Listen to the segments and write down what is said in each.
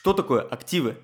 Что такое активы?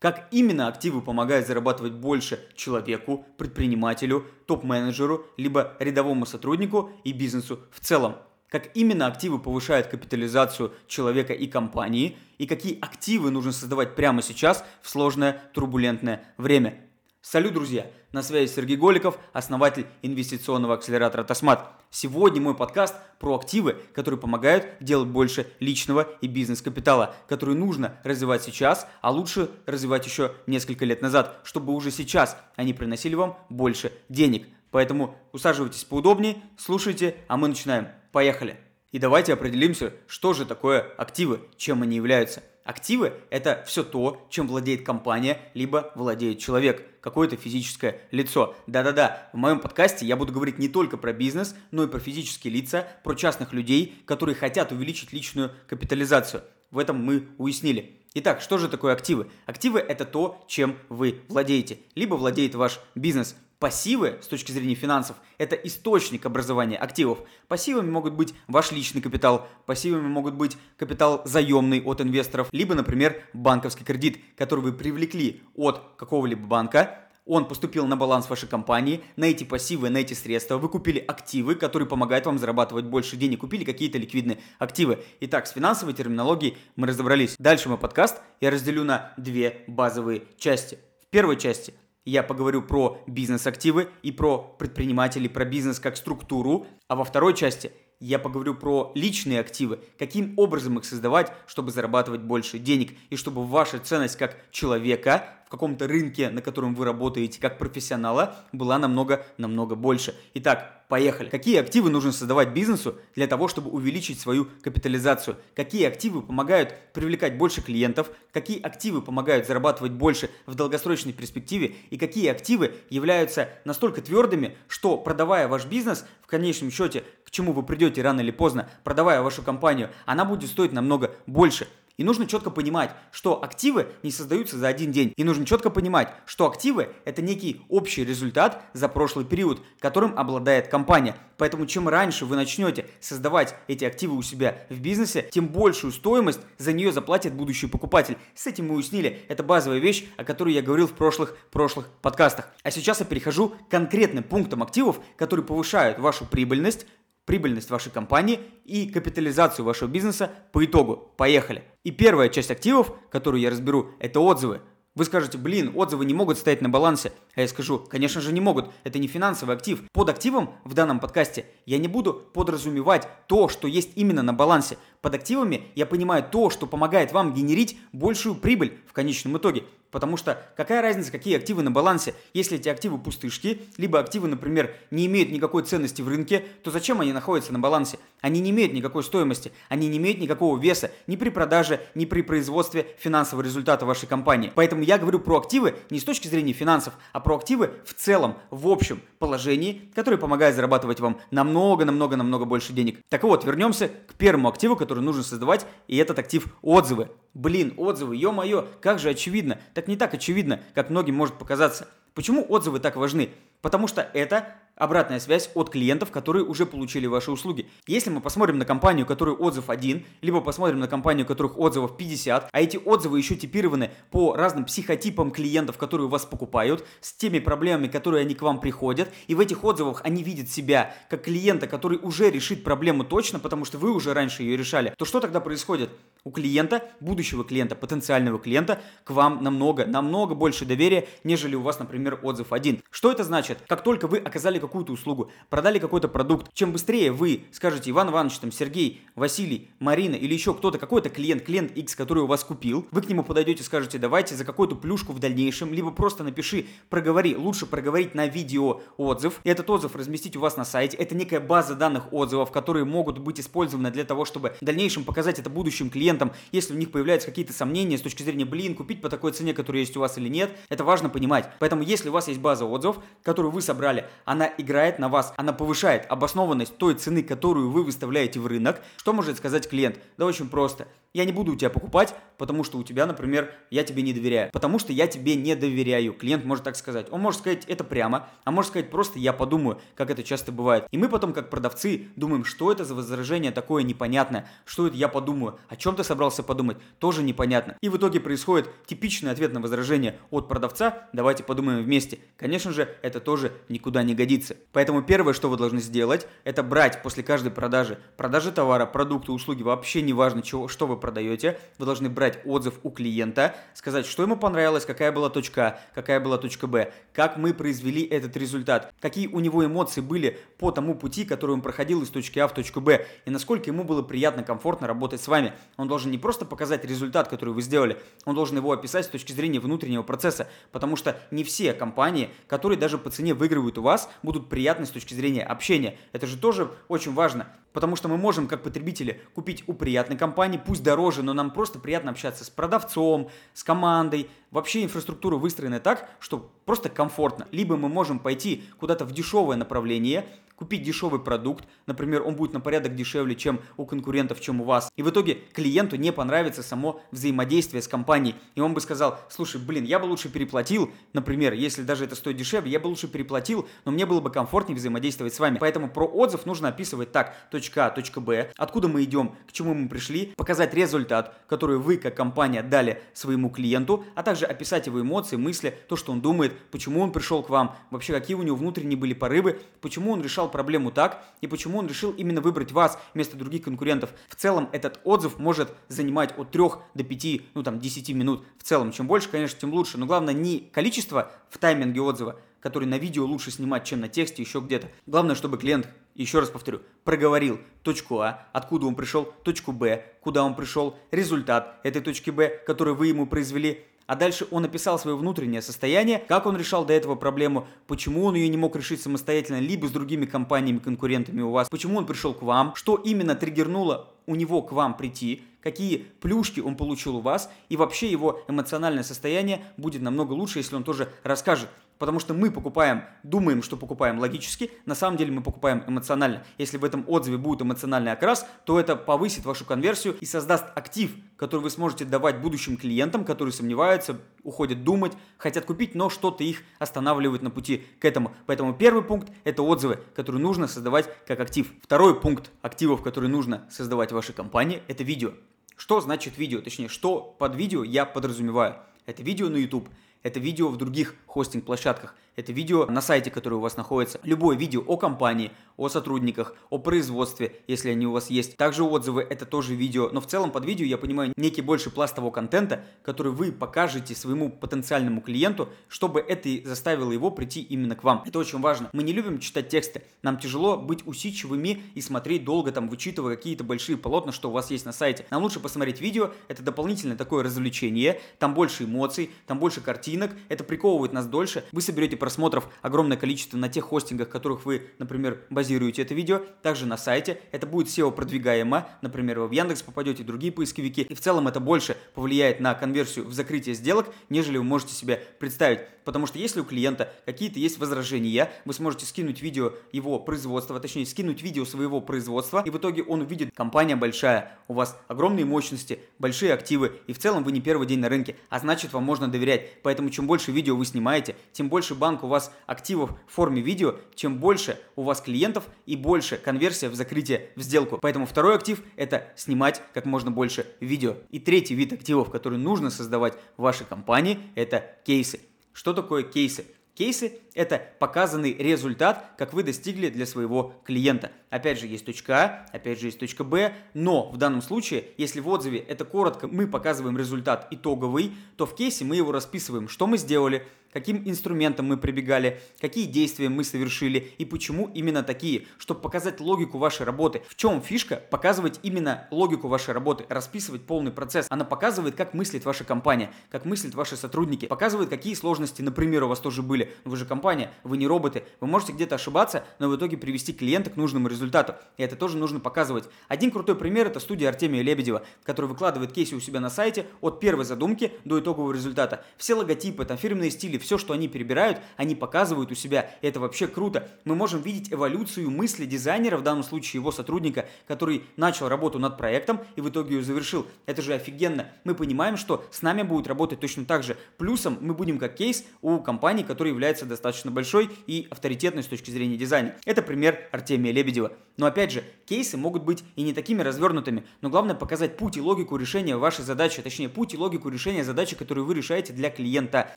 Как именно активы помогают зарабатывать больше человеку, предпринимателю, топ-менеджеру, либо рядовому сотруднику и бизнесу в целом? Как именно активы повышают капитализацию человека и компании? И какие активы нужно создавать прямо сейчас в сложное турбулентное время? Салют, друзья! На связи Сергей Голиков, основатель инвестиционного акселератора Тосмат. Сегодня мой подкаст про активы, которые помогают делать больше личного и бизнес-капитала, которые нужно развивать сейчас, а лучше развивать еще несколько лет назад, чтобы уже сейчас они приносили вам больше денег. Поэтому усаживайтесь поудобнее, слушайте, а мы начинаем. Поехали! И давайте определимся, что же такое активы, чем они являются. Активы – это все то, чем владеет компания, либо владеет человек, какое-то физическое лицо. Да-да-да, в моем подкасте я буду говорить не только про бизнес, но и про физические лица, про частных людей, которые хотят увеличить личную капитализацию. В этом мы уяснили. Итак, что же такое активы? Активы – это то, чем вы владеете, либо владеет ваш бизнес. Пассивы, с точки зрения финансов, это источник образования активов. Пассивами могут быть ваш личный капитал, пассивами могут быть капитал заемный от инвесторов, либо, например, банковский кредит, который вы привлекли от какого-либо банка, он поступил на баланс вашей компании, на эти пассивы, на эти средства вы купили активы, которые помогают вам зарабатывать больше денег, купили какие-то ликвидные активы. Итак, с финансовой терминологией мы разобрались. Дальше мой подкаст я разделю на две базовые части. В первой части я поговорю про бизнес-активы и про предпринимателей, про бизнес как структуру. А во второй части я поговорю про личные активы, каким образом их создавать, чтобы зарабатывать больше денег и чтобы ваша ценность как человека в каком-то рынке, на котором вы работаете как профессионала, была намного-намного больше. Итак, Поехали. Какие активы нужно создавать бизнесу для того, чтобы увеличить свою капитализацию? Какие активы помогают привлекать больше клиентов? Какие активы помогают зарабатывать больше в долгосрочной перспективе? И какие активы являются настолько твердыми, что продавая ваш бизнес, в конечном счете, чему вы придете рано или поздно, продавая вашу компанию, она будет стоить намного больше. И нужно четко понимать, что активы не создаются за один день. И нужно четко понимать, что активы – это некий общий результат за прошлый период, которым обладает компания. Поэтому чем раньше вы начнете создавать эти активы у себя в бизнесе, тем большую стоимость за нее заплатит будущий покупатель. С этим мы уяснили. Это базовая вещь, о которой я говорил в прошлых, прошлых подкастах. А сейчас я перехожу к конкретным пунктам активов, которые повышают вашу прибыльность, прибыльность вашей компании и капитализацию вашего бизнеса по итогу. Поехали! И первая часть активов, которую я разберу, это отзывы. Вы скажете, блин, отзывы не могут стоять на балансе. А я скажу, конечно же не могут. Это не финансовый актив. Под активом в данном подкасте я не буду подразумевать то, что есть именно на балансе. Под активами я понимаю то, что помогает вам генерить большую прибыль в конечном итоге. Потому что какая разница, какие активы на балансе? Если эти активы пустышки, либо активы, например, не имеют никакой ценности в рынке, то зачем они находятся на балансе? Они не имеют никакой стоимости, они не имеют никакого веса ни при продаже, ни при производстве финансового результата вашей компании. Поэтому я говорю про активы не с точки зрения финансов, а про активы в целом, в общем положении, которые помогают зарабатывать вам намного-намного-намного больше денег. Так вот, вернемся к первому активу, который нужно создавать, и этот актив отзывы. Блин, отзывы, ё-моё, как же очевидно. Так не так очевидно, как многим может показаться. Почему отзывы так важны? Потому что это обратная связь от клиентов, которые уже получили ваши услуги. Если мы посмотрим на компанию, у которой отзыв один, либо посмотрим на компанию, у которых отзывов 50, а эти отзывы еще типированы по разным психотипам клиентов, которые у вас покупают, с теми проблемами, которые они к вам приходят, и в этих отзывах они видят себя как клиента, который уже решит проблему точно, потому что вы уже раньше ее решали, то что тогда происходит? У клиента, будущего клиента, потенциального клиента к вам намного, намного больше доверия, нежели у вас, например, отзыв один. Что это значит? Как только вы оказали какую-то услугу, продали какой-то продукт, чем быстрее вы скажете Иван Иванович, там, Сергей, Василий, Марина или еще кто-то, какой-то клиент, клиент X, который у вас купил, вы к нему подойдете скажете, давайте за какую-то плюшку в дальнейшем, либо просто напиши, проговори, лучше проговорить на видео отзыв, и этот отзыв разместить у вас на сайте. Это некая база данных отзывов, которые могут быть использованы для того, чтобы в дальнейшем показать это будущим клиентам, если у них появляются какие-то сомнения с точки зрения, блин, купить по такой цене, которая есть у вас или нет, это важно понимать. Поэтому если у вас есть база отзывов, которую вы собрали, она играет на вас, она повышает обоснованность той цены, которую вы выставляете в рынок. Что может сказать клиент? Да очень просто. Я не буду у тебя покупать, потому что у тебя, например, я тебе не доверяю. Потому что я тебе не доверяю. Клиент может так сказать. Он может сказать это прямо, а может сказать просто я подумаю, как это часто бывает. И мы потом, как продавцы, думаем, что это за возражение такое непонятное, что это я подумаю, о чем ты собрался подумать, тоже непонятно. И в итоге происходит типичный ответ на возражение от продавца, давайте подумаем вместе. Конечно же, это тоже никуда не годится. Поэтому первое, что вы должны сделать, это брать после каждой продажи, продажи товара, продукта, услуги, вообще не важно, чего, что вы продаете, вы должны брать отзыв у клиента, сказать, что ему понравилось, какая была точка А, какая была точка Б, как мы произвели этот результат, какие у него эмоции были по тому пути, который он проходил из точки А в точку Б, и насколько ему было приятно, комфортно работать с вами. Он должен не просто показать результат, который вы сделали, он должен его описать с точки зрения внутреннего процесса, потому что не все компании, которые даже по цене выигрывают у вас, будут приятны с точки зрения общения. Это же тоже очень важно. Потому что мы можем, как потребители, купить у приятной компании, пусть дороже, но нам просто приятно общаться с продавцом, с командой. Вообще инфраструктура выстроена так, что просто комфортно. Либо мы можем пойти куда-то в дешевое направление, купить дешевый продукт, например, он будет на порядок дешевле, чем у конкурентов, чем у вас. И в итоге клиенту не понравится само взаимодействие с компанией. И он бы сказал, слушай, блин, я бы лучше переплатил, например, если даже это стоит дешевле, я бы лучше переплатил, но мне было бы комфортнее взаимодействовать с вами. Поэтому про отзыв нужно описывать так, точка А, точка Б, откуда мы идем, к чему мы пришли, показать результат, который вы как компания дали своему клиенту, а также описать его эмоции, мысли, то, что он думает, почему он пришел к вам, вообще какие у него внутренние были порывы, почему он решал проблему так и почему он решил именно выбрать вас вместо других конкурентов. В целом этот отзыв может занимать от 3 до 5, ну там 10 минут. В целом, чем больше, конечно, тем лучше. Но главное не количество в тайминге отзыва, который на видео лучше снимать, чем на тексте еще где-то. Главное, чтобы клиент, еще раз повторю, проговорил точку А, откуда он пришел, точку Б, куда он пришел, результат этой точки Б, который вы ему произвели, а дальше он описал свое внутреннее состояние, как он решал до этого проблему, почему он ее не мог решить самостоятельно, либо с другими компаниями, конкурентами у вас, почему он пришел к вам, что именно триггернуло у него к вам прийти, какие плюшки он получил у вас, и вообще его эмоциональное состояние будет намного лучше, если он тоже расскажет. Потому что мы покупаем, думаем, что покупаем логически, на самом деле мы покупаем эмоционально. Если в этом отзыве будет эмоциональный окрас, то это повысит вашу конверсию и создаст актив, который вы сможете давать будущим клиентам, которые сомневаются, уходят думать, хотят купить, но что-то их останавливает на пути к этому. Поэтому первый пункт – это отзывы, которые нужно создавать как актив. Второй пункт активов, которые нужно создавать в вашей компании – это видео. Что значит видео? Точнее, что под видео я подразумеваю? Это видео на YouTube, это видео в других хостинг-площадках, это видео на сайте, который у вас находится. Любое видео о компании, о сотрудниках, о производстве, если они у вас есть. Также отзывы, это тоже видео. Но в целом под видео я понимаю некий больше пласт того контента, который вы покажете своему потенциальному клиенту, чтобы это заставило его прийти именно к вам. Это очень важно. Мы не любим читать тексты. Нам тяжело быть усидчивыми и смотреть долго, там, вычитывая какие-то большие полотна, что у вас есть на сайте. Нам лучше посмотреть видео. Это дополнительное такое развлечение. Там больше эмоций, там больше картинок. Это приковывает нас дольше. Вы соберете просмотров огромное количество на тех хостингах, которых вы, например, базируете это видео, также на сайте. Это будет SEO продвигаемо, например, вы в Яндекс попадете, другие поисковики. И в целом это больше повлияет на конверсию в закрытие сделок, нежели вы можете себе представить. Потому что если у клиента какие-то есть возражения, вы сможете скинуть видео его производства, точнее скинуть видео своего производства, и в итоге он увидит, компания большая, у вас огромные мощности, большие активы, и в целом вы не первый день на рынке, а значит вам можно доверять. Поэтому чем больше видео вы снимаете, тем больше банк у вас активов в форме видео, чем больше у вас клиентов и больше конверсия в закрытие в сделку. Поэтому второй актив – это снимать как можно больше видео. И третий вид активов, который нужно создавать в вашей компании – это кейсы. Что такое кейсы? Кейсы – это показанный результат, как вы достигли для своего клиента. Опять же, есть точка А, опять же, есть точка Б, но в данном случае, если в отзыве это коротко, мы показываем результат итоговый, то в кейсе мы его расписываем, что мы сделали, каким инструментам мы прибегали, какие действия мы совершили и почему именно такие, чтобы показать логику вашей работы. В чем фишка? Показывать именно логику вашей работы, расписывать полный процесс. Она показывает, как мыслит ваша компания, как мыслят ваши сотрудники, показывает, какие сложности, например, у вас тоже были. Вы же компания, вы не роботы, вы можете где-то ошибаться, но в итоге привести клиента к нужному результату результату. И это тоже нужно показывать. Один крутой пример – это студия Артемия Лебедева, который выкладывает кейсы у себя на сайте от первой задумки до итогового результата. Все логотипы, там, фирменные стили, все, что они перебирают, они показывают у себя. И это вообще круто. Мы можем видеть эволюцию мысли дизайнера, в данном случае его сотрудника, который начал работу над проектом и в итоге ее завершил. Это же офигенно. Мы понимаем, что с нами будет работать точно так же. Плюсом мы будем как кейс у компании, которая является достаточно большой и авторитетной с точки зрения дизайна. Это пример Артемия Лебедева. Но опять же, кейсы могут быть и не такими развернутыми, но главное показать путь и логику решения вашей задачи, точнее путь и логику решения задачи, которую вы решаете для клиента.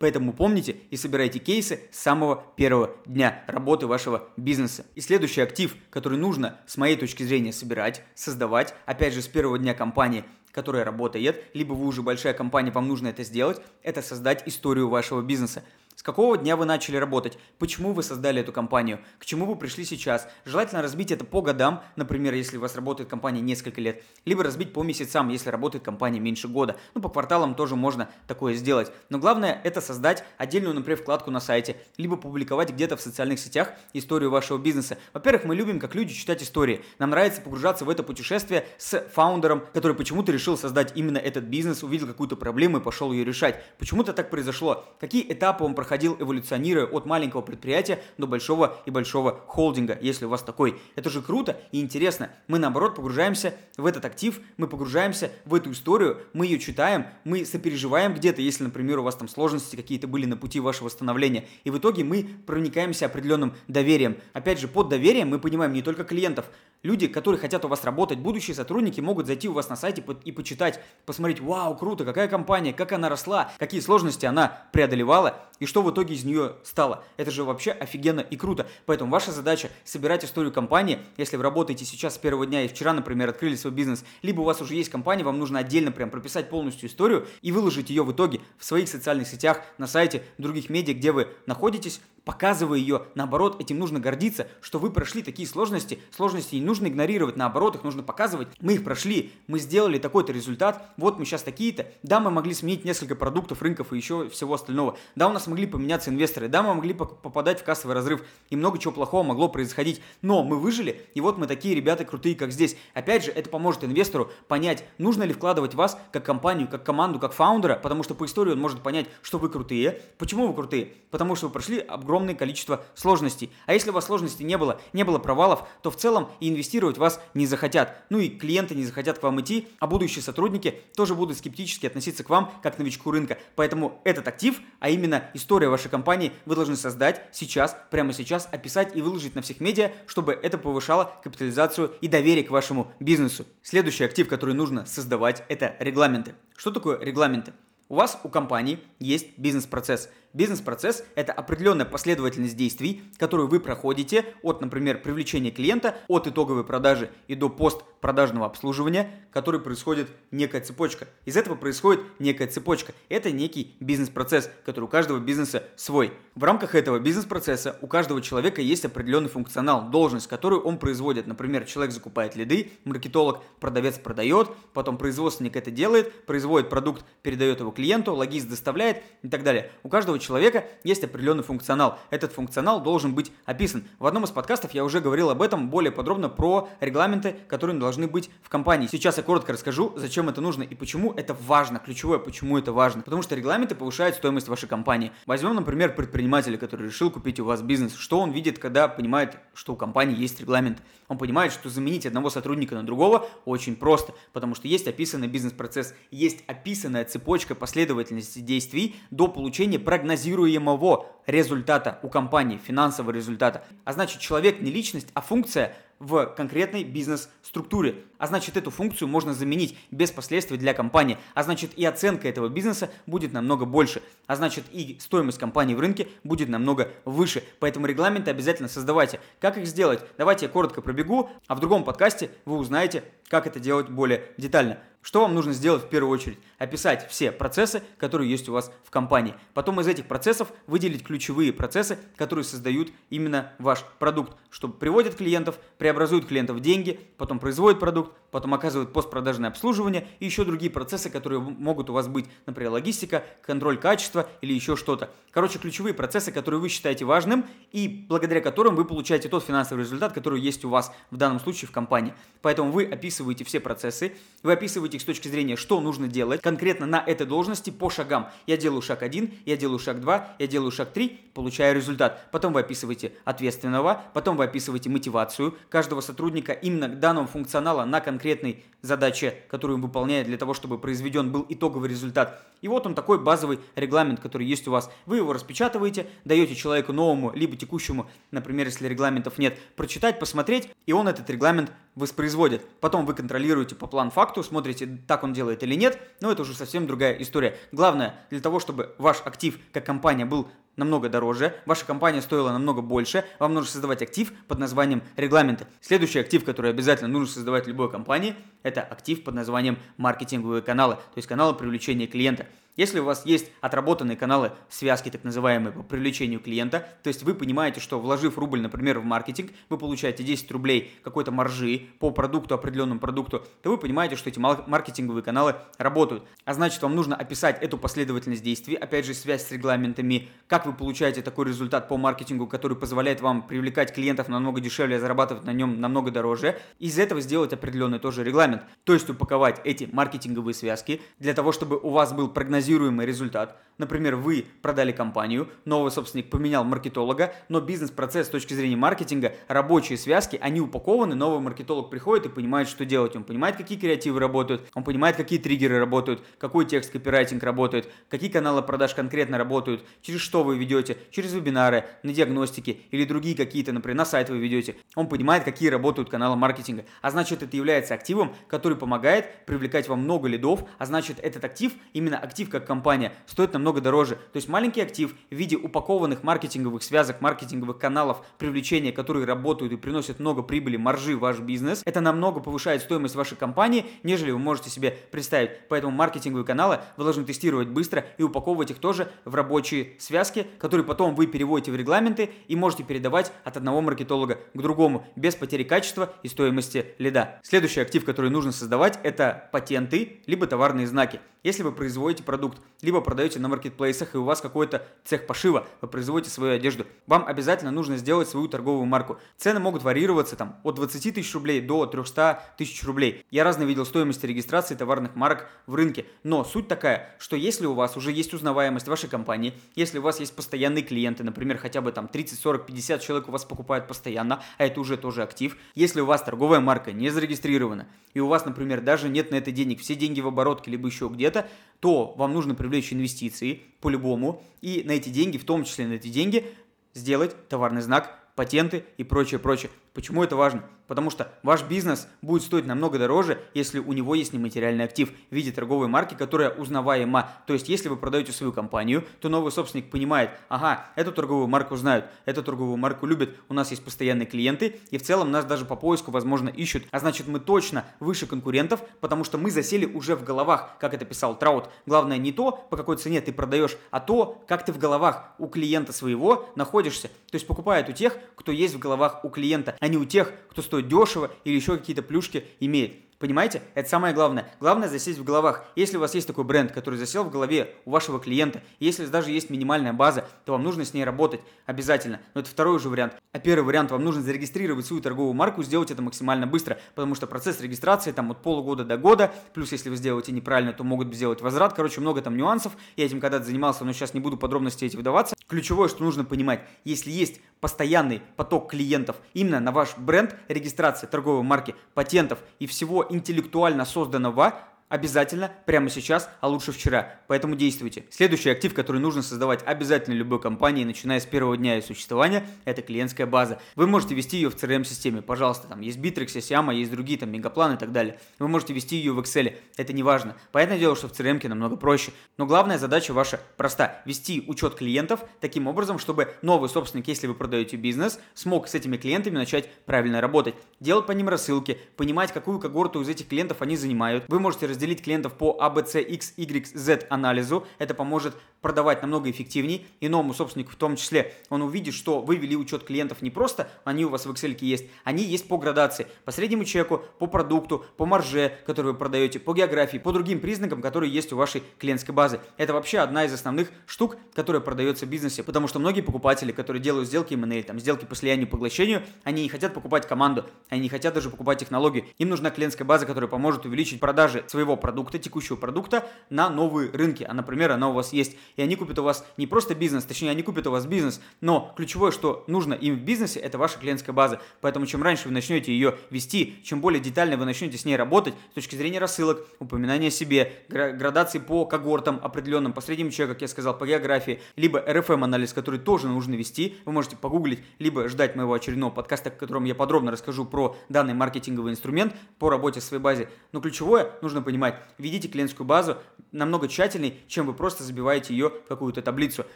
Поэтому помните и собирайте кейсы с самого первого дня работы вашего бизнеса. И следующий актив, который нужно с моей точки зрения собирать, создавать, опять же с первого дня компании, которая работает, либо вы уже большая компания, вам нужно это сделать, это создать историю вашего бизнеса. С какого дня вы начали работать? Почему вы создали эту компанию? К чему вы пришли сейчас? Желательно разбить это по годам, например, если у вас работает компания несколько лет, либо разбить по месяцам, если работает компания меньше года. Ну, по кварталам тоже можно такое сделать. Но главное это создать отдельную, например, вкладку на сайте, либо публиковать где-то в социальных сетях историю вашего бизнеса. Во-первых, мы любим, как люди, читать истории. Нам нравится погружаться в это путешествие с фаундером, который почему-то решил создать именно этот бизнес, увидел какую-то проблему и пошел ее решать. Почему-то так произошло. Какие этапы он проходил, эволюционируя от маленького предприятия до большого и большого холдинга, если у вас такой. Это же круто и интересно. Мы, наоборот, погружаемся в этот актив, мы погружаемся в эту историю, мы ее читаем, мы сопереживаем где-то, если, например, у вас там сложности какие-то были на пути вашего становления. И в итоге мы проникаемся определенным доверием. Опять же, под доверием мы понимаем не только клиентов. Люди, которые хотят у вас работать, будущие сотрудники могут зайти у вас на сайте и почитать, посмотреть, вау, круто, какая компания, как она росла, какие сложности она преодолевала, и что в итоге из нее стало. Это же вообще офигенно и круто. Поэтому ваша задача собирать историю компании, если вы работаете сейчас с первого дня и вчера, например, открыли свой бизнес, либо у вас уже есть компания, вам нужно отдельно прям прописать полностью историю и выложить ее в итоге в своих социальных сетях, на сайте, других медиа, где вы находитесь, показывая ее, наоборот, этим нужно гордиться, что вы прошли такие сложности, сложности не нужно игнорировать, наоборот, их нужно показывать, мы их прошли, мы сделали такой-то результат, вот мы сейчас такие-то, да, мы могли сменить несколько продуктов, рынков и еще всего остального, да, у нас могли поменяться инвесторы, да, мы могли попадать в кассовый разрыв, и много чего плохого могло происходить, но мы выжили, и вот мы такие ребята крутые, как здесь. Опять же, это поможет инвестору понять, нужно ли вкладывать вас как компанию, как команду, как фаундера, потому что по истории он может понять, что вы крутые. Почему вы крутые? Потому что вы прошли огромное количество сложностей. А если у вас сложностей не было, не было провалов, то в целом и инвестировать вас не захотят. Ну и клиенты не захотят к вам идти, а будущие сотрудники тоже будут скептически относиться к вам как новичку рынка. Поэтому этот актив, а именно история вашей компании, вы должны создать сейчас, прямо сейчас, описать и выложить на всех медиа, чтобы это повышало капитализацию и доверие к вашему бизнесу. Следующий актив, который нужно создавать, это регламенты. Что такое регламенты? У вас, у компании, есть бизнес-процесс – Бизнес-процесс – это определенная последовательность действий, которую вы проходите от, например, привлечения клиента, от итоговой продажи и до постпродажного обслуживания, который происходит некая цепочка. Из этого происходит некая цепочка. Это некий бизнес-процесс, который у каждого бизнеса свой. В рамках этого бизнес-процесса у каждого человека есть определенный функционал, должность, которую он производит. Например, человек закупает лиды, маркетолог, продавец продает, потом производственник это делает, производит продукт, передает его клиенту, логист доставляет и так далее. У каждого человека есть определенный функционал. Этот функционал должен быть описан. В одном из подкастов я уже говорил об этом более подробно про регламенты, которые должны быть в компании. Сейчас я коротко расскажу, зачем это нужно и почему это важно, ключевое, почему это важно. Потому что регламенты повышают стоимость вашей компании. Возьмем, например, предпринимателя, который решил купить у вас бизнес. Что он видит, когда понимает, что у компании есть регламент? Он понимает, что заменить одного сотрудника на другого очень просто, потому что есть описанный бизнес-процесс, есть описанная цепочка последовательности действий до получения прогноза прогнозируемого результата у компании, финансового результата. А значит, человек не личность, а функция в конкретной бизнес-структуре. А значит, эту функцию можно заменить без последствий для компании. А значит, и оценка этого бизнеса будет намного больше. А значит, и стоимость компании в рынке будет намного выше. Поэтому регламенты обязательно создавайте. Как их сделать? Давайте я коротко пробегу, а в другом подкасте вы узнаете, как это делать более детально. Что вам нужно сделать в первую очередь? Описать все процессы, которые есть у вас в компании. Потом из этих процессов выделить ключевые процессы, которые создают именно ваш продукт, что приводят клиентов, преобразуют клиентов в деньги, потом производят продукт, потом оказывают постпродажное обслуживание и еще другие процессы, которые могут у вас быть, например, логистика, контроль качества или еще что-то. Короче, ключевые процессы, которые вы считаете важным и благодаря которым вы получаете тот финансовый результат, который есть у вас в данном случае в компании. Поэтому вы описываете все процессы, вы описываете их с точки зрения, что нужно делать конкретно на этой должности по шагам. Я делаю шаг 1, я делаю шаг 2, я делаю шаг 3, получаю результат. Потом вы описываете ответственного, потом вы описываете мотивацию каждого сотрудника именно данного функционала на конкретной задаче, которую он выполняет для того, чтобы произведен был итоговый результат. И вот он такой базовый регламент, который есть у вас. Вы его распечатываете, даете человеку новому, либо текущему, например, если регламентов нет, прочитать, посмотреть, и он этот регламент воспроизводит. Потом вы контролируете по план-факту, смотрите, так он делает или нет, но это уже совсем другая история. Главное, для того, чтобы ваш актив как компания был намного дороже, ваша компания стоила намного больше, вам нужно создавать актив под названием регламенты. Следующий актив, который обязательно нужно создавать любой компании, это актив под названием маркетинговые каналы, то есть каналы привлечения клиента. Если у вас есть отработанные каналы связки, так называемые, по привлечению клиента, то есть вы понимаете, что вложив рубль, например, в маркетинг, вы получаете 10 рублей какой-то маржи по продукту, определенному продукту, то вы понимаете, что эти маркетинговые каналы работают. А значит, вам нужно описать эту последовательность действий, опять же, связь с регламентами, как вы получаете такой результат по маркетингу, который позволяет вам привлекать клиентов намного дешевле, а зарабатывать на нем намного дороже. Из этого сделать определенный тоже регламент. То есть упаковать эти маркетинговые связки для того, чтобы у вас был прогноз прогнозируемый результат. Например, вы продали компанию, новый собственник поменял маркетолога, но бизнес-процесс с точки зрения маркетинга, рабочие связки, они упакованы, новый маркетолог приходит и понимает, что делать. Он понимает, какие креативы работают, он понимает, какие триггеры работают, какой текст копирайтинг работает, какие каналы продаж конкретно работают, через что вы ведете, через вебинары, на диагностике или другие какие-то, например, на сайт вы ведете. Он понимает, какие работают каналы маркетинга. А значит, это является активом, который помогает привлекать вам много лидов, а значит, этот актив, именно актив, как компания, стоит намного дороже. То есть маленький актив в виде упакованных маркетинговых связок, маркетинговых каналов привлечения, которые работают и приносят много прибыли, маржи в ваш бизнес, это намного повышает стоимость вашей компании, нежели вы можете себе представить. Поэтому маркетинговые каналы вы должны тестировать быстро и упаковывать их тоже в рабочие связки, которые потом вы переводите в регламенты и можете передавать от одного маркетолога к другому без потери качества и стоимости лида. Следующий актив, который нужно создавать, это патенты либо товарные знаки. Если вы производите продукт, либо продаете на маркетплейсах и у вас какой-то цех пошива, вы производите свою одежду, вам обязательно нужно сделать свою торговую марку. Цены могут варьироваться там от 20 тысяч рублей до 300 тысяч рублей. Я разно видел стоимости регистрации товарных марок в рынке, но суть такая, что если у вас уже есть узнаваемость вашей компании, если у вас есть постоянные клиенты, например, хотя бы там 30, 40, 50 человек у вас покупают постоянно, а это уже тоже актив, если у вас торговая марка не зарегистрирована, и у вас, например, даже нет на это денег, все деньги в оборотке, либо еще где-то, то вам нужно привлечь инвестиции по-любому и на эти деньги, в том числе на эти деньги, сделать товарный знак, патенты и прочее, прочее. Почему это важно? Потому что ваш бизнес будет стоить намного дороже, если у него есть нематериальный актив в виде торговой марки, которая узнаваема. То есть, если вы продаете свою компанию, то новый собственник понимает, ага, эту торговую марку знают, эту торговую марку любят, у нас есть постоянные клиенты, и в целом нас даже по поиску, возможно, ищут. А значит, мы точно выше конкурентов, потому что мы засели уже в головах, как это писал Траут. Главное не то, по какой цене ты продаешь, а то, как ты в головах у клиента своего находишься. То есть, покупают у тех, кто есть в головах у клиента а не у тех, кто стоит дешево или еще какие-то плюшки имеет. Понимаете? Это самое главное. Главное засесть в головах. Если у вас есть такой бренд, который засел в голове у вашего клиента, если даже есть минимальная база, то вам нужно с ней работать обязательно. Но это второй уже вариант. А первый вариант, вам нужно зарегистрировать свою торговую марку, сделать это максимально быстро, потому что процесс регистрации там от полугода до года, плюс если вы сделаете неправильно, то могут сделать возврат. Короче, много там нюансов. Я этим когда-то занимался, но сейчас не буду подробности эти выдаваться. Ключевое, что нужно понимать, если есть постоянный поток клиентов. Именно на ваш бренд, регистрация торговой марки, патентов и всего интеллектуально созданного, обязательно прямо сейчас, а лучше вчера. Поэтому действуйте. Следующий актив, который нужно создавать обязательно любой компании, начиная с первого дня ее существования, это клиентская база. Вы можете вести ее в CRM-системе. Пожалуйста, там есть Bittrex, есть Yama, есть другие там мегапланы и так далее. Вы можете вести ее в Excel. Это не важно. Понятное дело, что в CRM намного проще. Но главная задача ваша проста. Вести учет клиентов таким образом, чтобы новый собственник, если вы продаете бизнес, смог с этими клиентами начать правильно работать. Делать по ним рассылки, понимать, какую когорту из этих клиентов они занимают. Вы можете разделить клиентов по A, C, X, Y, Z анализу. Это поможет продавать намного эффективнее. И новому собственнику в том числе он увидит, что вы вели учет клиентов не просто, они у вас в Excel есть, они есть по градации, по среднему чеку, по продукту, по марже, который вы продаете, по географии, по другим признакам, которые есть у вашей клиентской базы. Это вообще одна из основных штук, которая продается в бизнесе, потому что многие покупатели, которые делают сделки M&A, там, сделки по слиянию, поглощению, они не хотят покупать команду, они не хотят даже покупать технологию. Им нужна клиентская база, которая поможет увеличить продажи своего продукта, текущего продукта на новые рынки. А, например, она у вас есть. И они купят у вас не просто бизнес, точнее, они купят у вас бизнес, но ключевое, что нужно им в бизнесе, это ваша клиентская база. Поэтому чем раньше вы начнете ее вести, чем более детально вы начнете с ней работать с точки зрения рассылок, упоминания о себе, градации по когортам определенным, по среднему чеку, как я сказал, по географии, либо RFM-анализ, который тоже нужно вести, вы можете погуглить, либо ждать моего очередного подкаста, в котором я подробно расскажу про данный маркетинговый инструмент по работе в своей базе. Но ключевое нужно понимать, ведите клиентскую базу намного тщательней, чем вы просто забиваете ее в какую-то таблицу.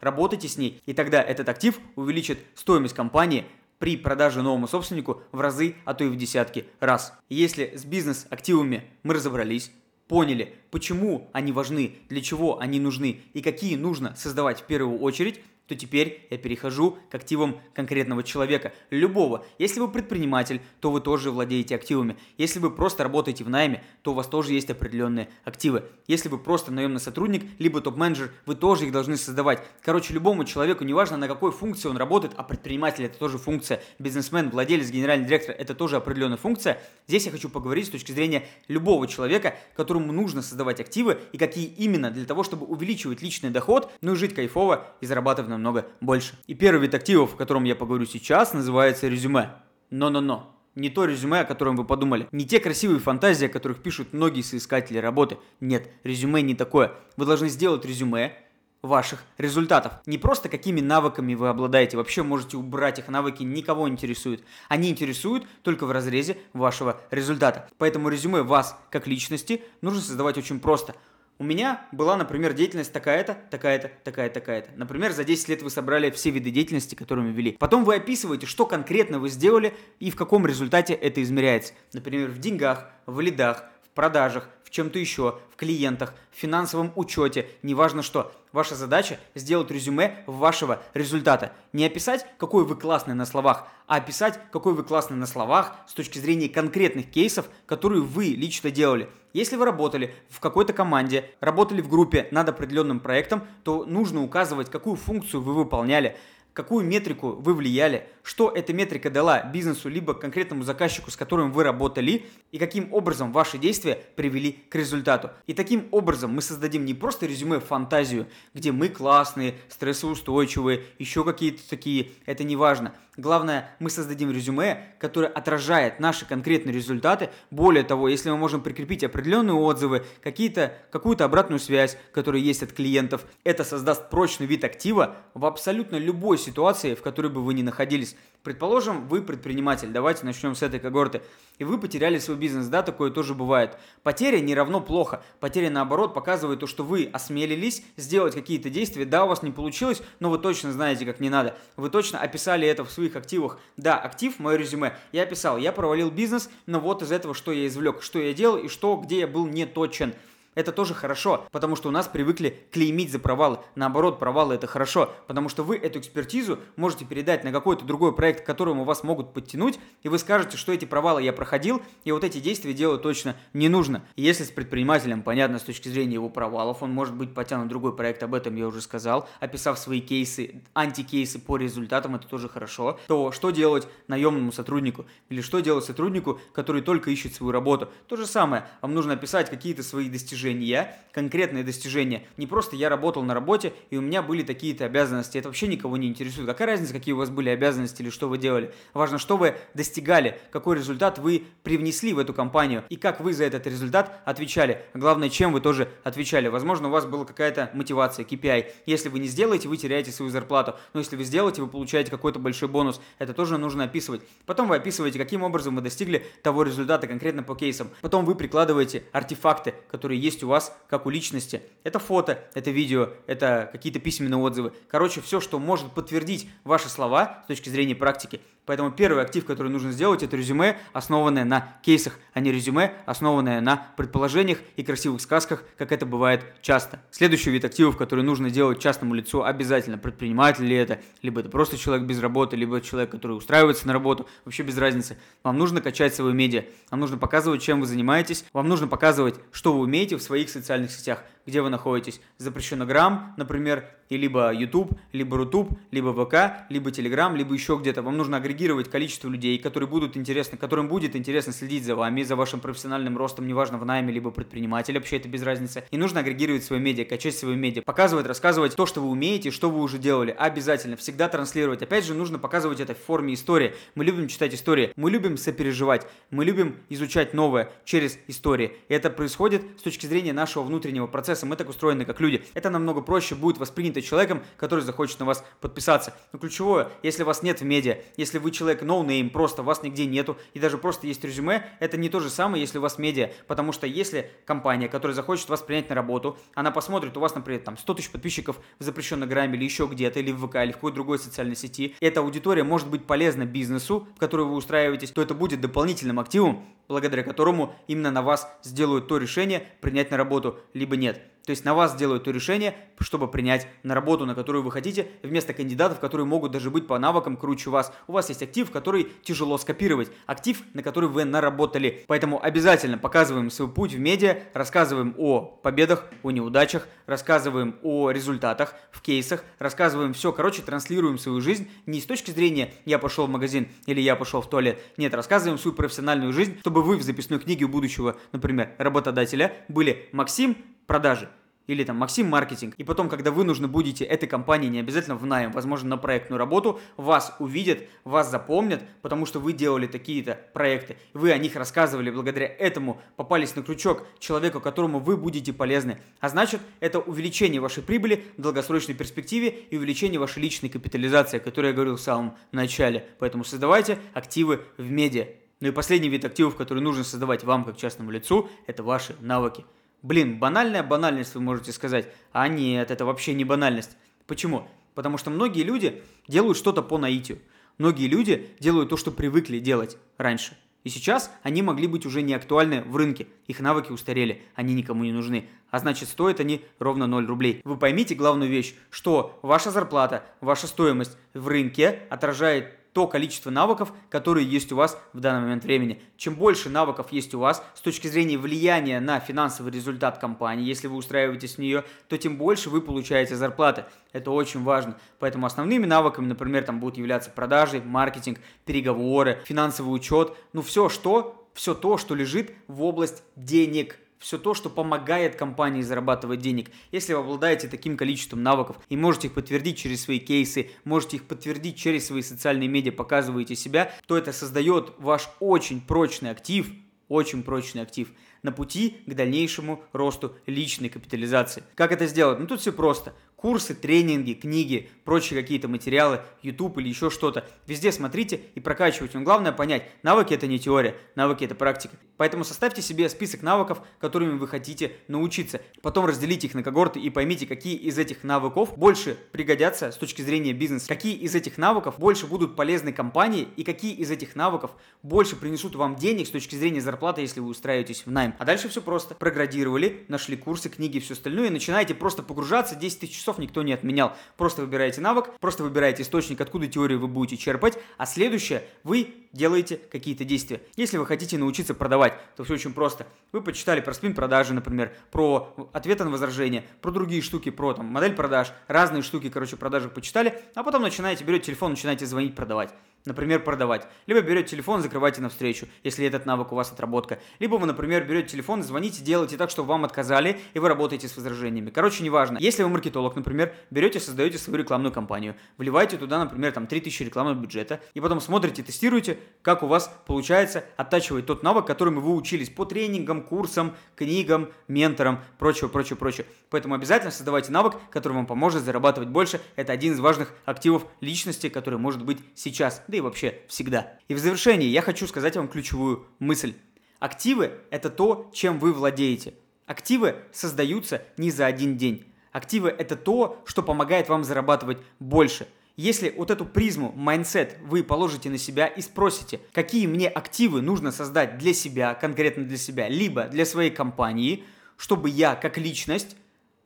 Работайте с ней, и тогда этот актив увеличит стоимость компании при продаже новому собственнику в разы, а то и в десятки раз. Если с бизнес-активами мы разобрались, поняли, почему они важны, для чего они нужны и какие нужно создавать в первую очередь, то теперь я перехожу к активам конкретного человека, любого. Если вы предприниматель, то вы тоже владеете активами. Если вы просто работаете в найме, то у вас тоже есть определенные активы. Если вы просто наемный сотрудник, либо топ-менеджер, вы тоже их должны создавать. Короче, любому человеку, неважно на какой функции он работает, а предприниматель это тоже функция, бизнесмен, владелец, генеральный директор это тоже определенная функция. Здесь я хочу поговорить с точки зрения любого человека, которому нужно создавать активы и какие именно для того, чтобы увеличивать личный доход, ну и жить кайфово и зарабатывать на намного больше. И первый вид активов, о котором я поговорю сейчас, называется резюме. Но-но-но. Не то резюме, о котором вы подумали. Не те красивые фантазии, о которых пишут многие соискатели работы. Нет, резюме не такое. Вы должны сделать резюме ваших результатов. Не просто какими навыками вы обладаете, вообще можете убрать их навыки, никого не интересуют. Они интересуют только в разрезе вашего результата. Поэтому резюме вас как личности нужно создавать очень просто – у меня была, например, деятельность такая-то, такая-то, такая-то, такая-то. Например, за 10 лет вы собрали все виды деятельности, которыми вели. Потом вы описываете, что конкретно вы сделали и в каком результате это измеряется. Например, в деньгах, в лидах, в продажах, в чем-то еще, в клиентах, в финансовом учете, неважно что. Ваша задача сделать резюме вашего результата. Не описать, какой вы классный на словах, а описать, какой вы классный на словах с точки зрения конкретных кейсов, которые вы лично делали. Если вы работали в какой-то команде, работали в группе над определенным проектом, то нужно указывать, какую функцию вы выполняли, какую метрику вы влияли, что эта метрика дала бизнесу либо конкретному заказчику, с которым вы работали, и каким образом ваши действия привели к результату. И таким образом мы создадим не просто резюме фантазию, где мы классные, стрессоустойчивые, еще какие-то такие, это не важно. Главное, мы создадим резюме, которое отражает наши конкретные результаты. Более того, если мы можем прикрепить определенные отзывы, какие-то, какую-то обратную связь, которая есть от клиентов, это создаст прочный вид актива в абсолютно любой ситуации, в которой бы вы ни находились. Предположим, вы предприниматель, давайте начнем с этой когорты, и вы потеряли свой бизнес, да, такое тоже бывает. Потеря не равно плохо, потеря наоборот показывает то, что вы осмелились сделать какие-то действия, да, у вас не получилось, но вы точно знаете, как не надо. Вы точно описали это в своих активах. Да, актив, мое резюме, я описал, я провалил бизнес, но вот из этого что я извлек, что я делал и что, где я был не точен. Это тоже хорошо, потому что у нас привыкли клеймить за провалы. Наоборот, провалы это хорошо, потому что вы эту экспертизу можете передать на какой-то другой проект, к которому вас могут подтянуть, и вы скажете, что эти провалы я проходил, и вот эти действия делать точно не нужно. И если с предпринимателем понятно с точки зрения его провалов, он может быть потянут другой проект, об этом я уже сказал, описав свои кейсы, антикейсы по результатам, это тоже хорошо, то что делать наемному сотруднику? Или что делать сотруднику, который только ищет свою работу? То же самое, вам нужно описать какие-то свои достижения достижения, конкретные достижения. Не просто я работал на работе, и у меня были такие-то обязанности. Это вообще никого не интересует. Какая разница, какие у вас были обязанности или что вы делали? Важно, что вы достигали, какой результат вы привнесли в эту компанию, и как вы за этот результат отвечали. Главное, чем вы тоже отвечали. Возможно, у вас была какая-то мотивация, KPI. Если вы не сделаете, вы теряете свою зарплату. Но если вы сделаете, вы получаете какой-то большой бонус. Это тоже нужно описывать. Потом вы описываете, каким образом вы достигли того результата конкретно по кейсам. Потом вы прикладываете артефакты, которые есть у вас, как у личности. Это фото, это видео, это какие-то письменные отзывы. Короче, все, что может подтвердить ваши слова с точки зрения практики. Поэтому первый актив, который нужно сделать, это резюме, основанное на кейсах, а не резюме, основанное на предположениях и красивых сказках, как это бывает часто. Следующий вид активов, который нужно делать частному лицу обязательно, предприниматель ли это, либо это просто человек без работы, либо человек, который устраивается на работу, вообще без разницы. Вам нужно качать свои медиа, вам нужно показывать, чем вы занимаетесь, вам нужно показывать, что вы умеете в своих социальных сетях где вы находитесь. Запрещенограмм, например, и либо YouTube, либо Рутуб, либо ВК, либо Telegram, либо еще где-то. Вам нужно агрегировать количество людей, которые будут интересны, которым будет интересно следить за вами, за вашим профессиональным ростом, неважно в найме, либо предприниматель, вообще это без разницы. И нужно агрегировать свои медиа, качать свои медиа, показывать, рассказывать то, что вы умеете, что вы уже делали. Обязательно, всегда транслировать. Опять же, нужно показывать это в форме истории. Мы любим читать истории, мы любим сопереживать, мы любим изучать новое через истории. И это происходит с точки зрения нашего внутреннего процесса процесса, мы так устроены, как люди. Это намного проще будет воспринято человеком, который захочет на вас подписаться. Но ключевое, если вас нет в медиа, если вы человек no name, просто вас нигде нету, и даже просто есть резюме, это не то же самое, если у вас медиа. Потому что если компания, которая захочет вас принять на работу, она посмотрит, у вас, например, там 100 тысяч подписчиков в запрещенном грамме или еще где-то, или в ВК, или в какой-то другой социальной сети, эта аудитория может быть полезна бизнесу, в который вы устраиваетесь, то это будет дополнительным активом, благодаря которому именно на вас сделают то решение, принять на работу, либо нет. То есть на вас сделают то решение, чтобы принять на работу, на которую вы хотите, вместо кандидатов, которые могут даже быть по навыкам круче вас. У вас есть актив, который тяжело скопировать, актив, на который вы наработали. Поэтому обязательно показываем свой путь в медиа, рассказываем о победах, о неудачах, рассказываем о результатах в кейсах, рассказываем все, короче, транслируем свою жизнь не с точки зрения «я пошел в магазин» или «я пошел в туалет». Нет, рассказываем свою профессиональную жизнь, чтобы вы в записной книге у будущего, например, работодателя были Максим, продажи или там Максим маркетинг. И потом, когда вы нужны будете этой компании, не обязательно в найм, возможно, на проектную работу, вас увидят, вас запомнят, потому что вы делали такие-то проекты, вы о них рассказывали, благодаря этому попались на крючок человеку, которому вы будете полезны. А значит, это увеличение вашей прибыли в долгосрочной перспективе и увеличение вашей личной капитализации, о которой я говорил в самом начале. Поэтому создавайте активы в медиа. Ну и последний вид активов, который нужно создавать вам как частному лицу, это ваши навыки. Блин, банальная банальность, вы можете сказать. А нет, это вообще не банальность. Почему? Потому что многие люди делают что-то по наитию. Многие люди делают то, что привыкли делать раньше. И сейчас они могли быть уже не актуальны в рынке. Их навыки устарели, они никому не нужны. А значит, стоят они ровно 0 рублей. Вы поймите главную вещь, что ваша зарплата, ваша стоимость в рынке отражает то количество навыков, которые есть у вас в данный момент времени. Чем больше навыков есть у вас с точки зрения влияния на финансовый результат компании, если вы устраиваетесь в нее, то тем больше вы получаете зарплаты. Это очень важно. Поэтому основными навыками, например, там будут являться продажи, маркетинг, переговоры, финансовый учет, ну все что, все то, что лежит в область денег все то, что помогает компании зарабатывать денег. Если вы обладаете таким количеством навыков и можете их подтвердить через свои кейсы, можете их подтвердить через свои социальные медиа, показываете себя, то это создает ваш очень прочный актив, очень прочный актив на пути к дальнейшему росту личной капитализации. Как это сделать? Ну тут все просто курсы, тренинги, книги, прочие какие-то материалы, YouTube или еще что-то. Везде смотрите и прокачивайте. Но главное понять, навыки это не теория, навыки это практика. Поэтому составьте себе список навыков, которыми вы хотите научиться. Потом разделите их на когорты и поймите, какие из этих навыков больше пригодятся с точки зрения бизнеса, какие из этих навыков больше будут полезны компании и какие из этих навыков больше принесут вам денег с точки зрения зарплаты, если вы устраиваетесь в найм. А дальше все просто. Проградировали, нашли курсы, книги и все остальное, и начинаете просто погружаться 10 тысяч часов часов никто не отменял. Просто выбираете навык, просто выбираете источник, откуда теорию вы будете черпать, а следующее, вы делаете какие-то действия. Если вы хотите научиться продавать, то все очень просто. Вы почитали про спин продажи, например, про ответы на возражения, про другие штуки, про там, модель продаж, разные штуки, короче, продажи почитали, а потом начинаете, берете телефон, начинаете звонить, продавать. Например, продавать. Либо берете телефон, закрываете на встречу, если этот навык у вас отработка. Либо вы, например, берете телефон, звоните, делаете так, чтобы вам отказали, и вы работаете с возражениями. Короче, неважно. Если вы маркетолог, например, берете, создаете свою рекламную кампанию, вливаете туда, например, там 3000 рекламного бюджета, и потом смотрите, тестируете, как у вас получается оттачивать тот навык, которым вы учились по тренингам, курсам, книгам, менторам, прочего, прочего, прочего. Поэтому обязательно создавайте навык, который вам поможет зарабатывать больше. Это один из важных активов личности, который может быть сейчас, да и вообще всегда. И в завершении я хочу сказать вам ключевую мысль. Активы – это то, чем вы владеете. Активы создаются не за один день. Активы – это то, что помогает вам зарабатывать больше. Если вот эту призму, mindset вы положите на себя и спросите, какие мне активы нужно создать для себя, конкретно для себя, либо для своей компании, чтобы я как личность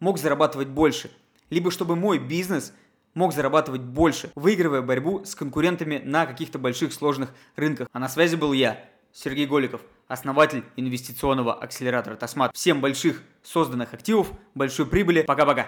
мог зарабатывать больше, либо чтобы мой бизнес – мог зарабатывать больше, выигрывая борьбу с конкурентами на каких-то больших сложных рынках. А на связи был я, Сергей Голиков, основатель инвестиционного акселератора Тасмат. Всем больших созданных активов, большой прибыли. Пока-пока.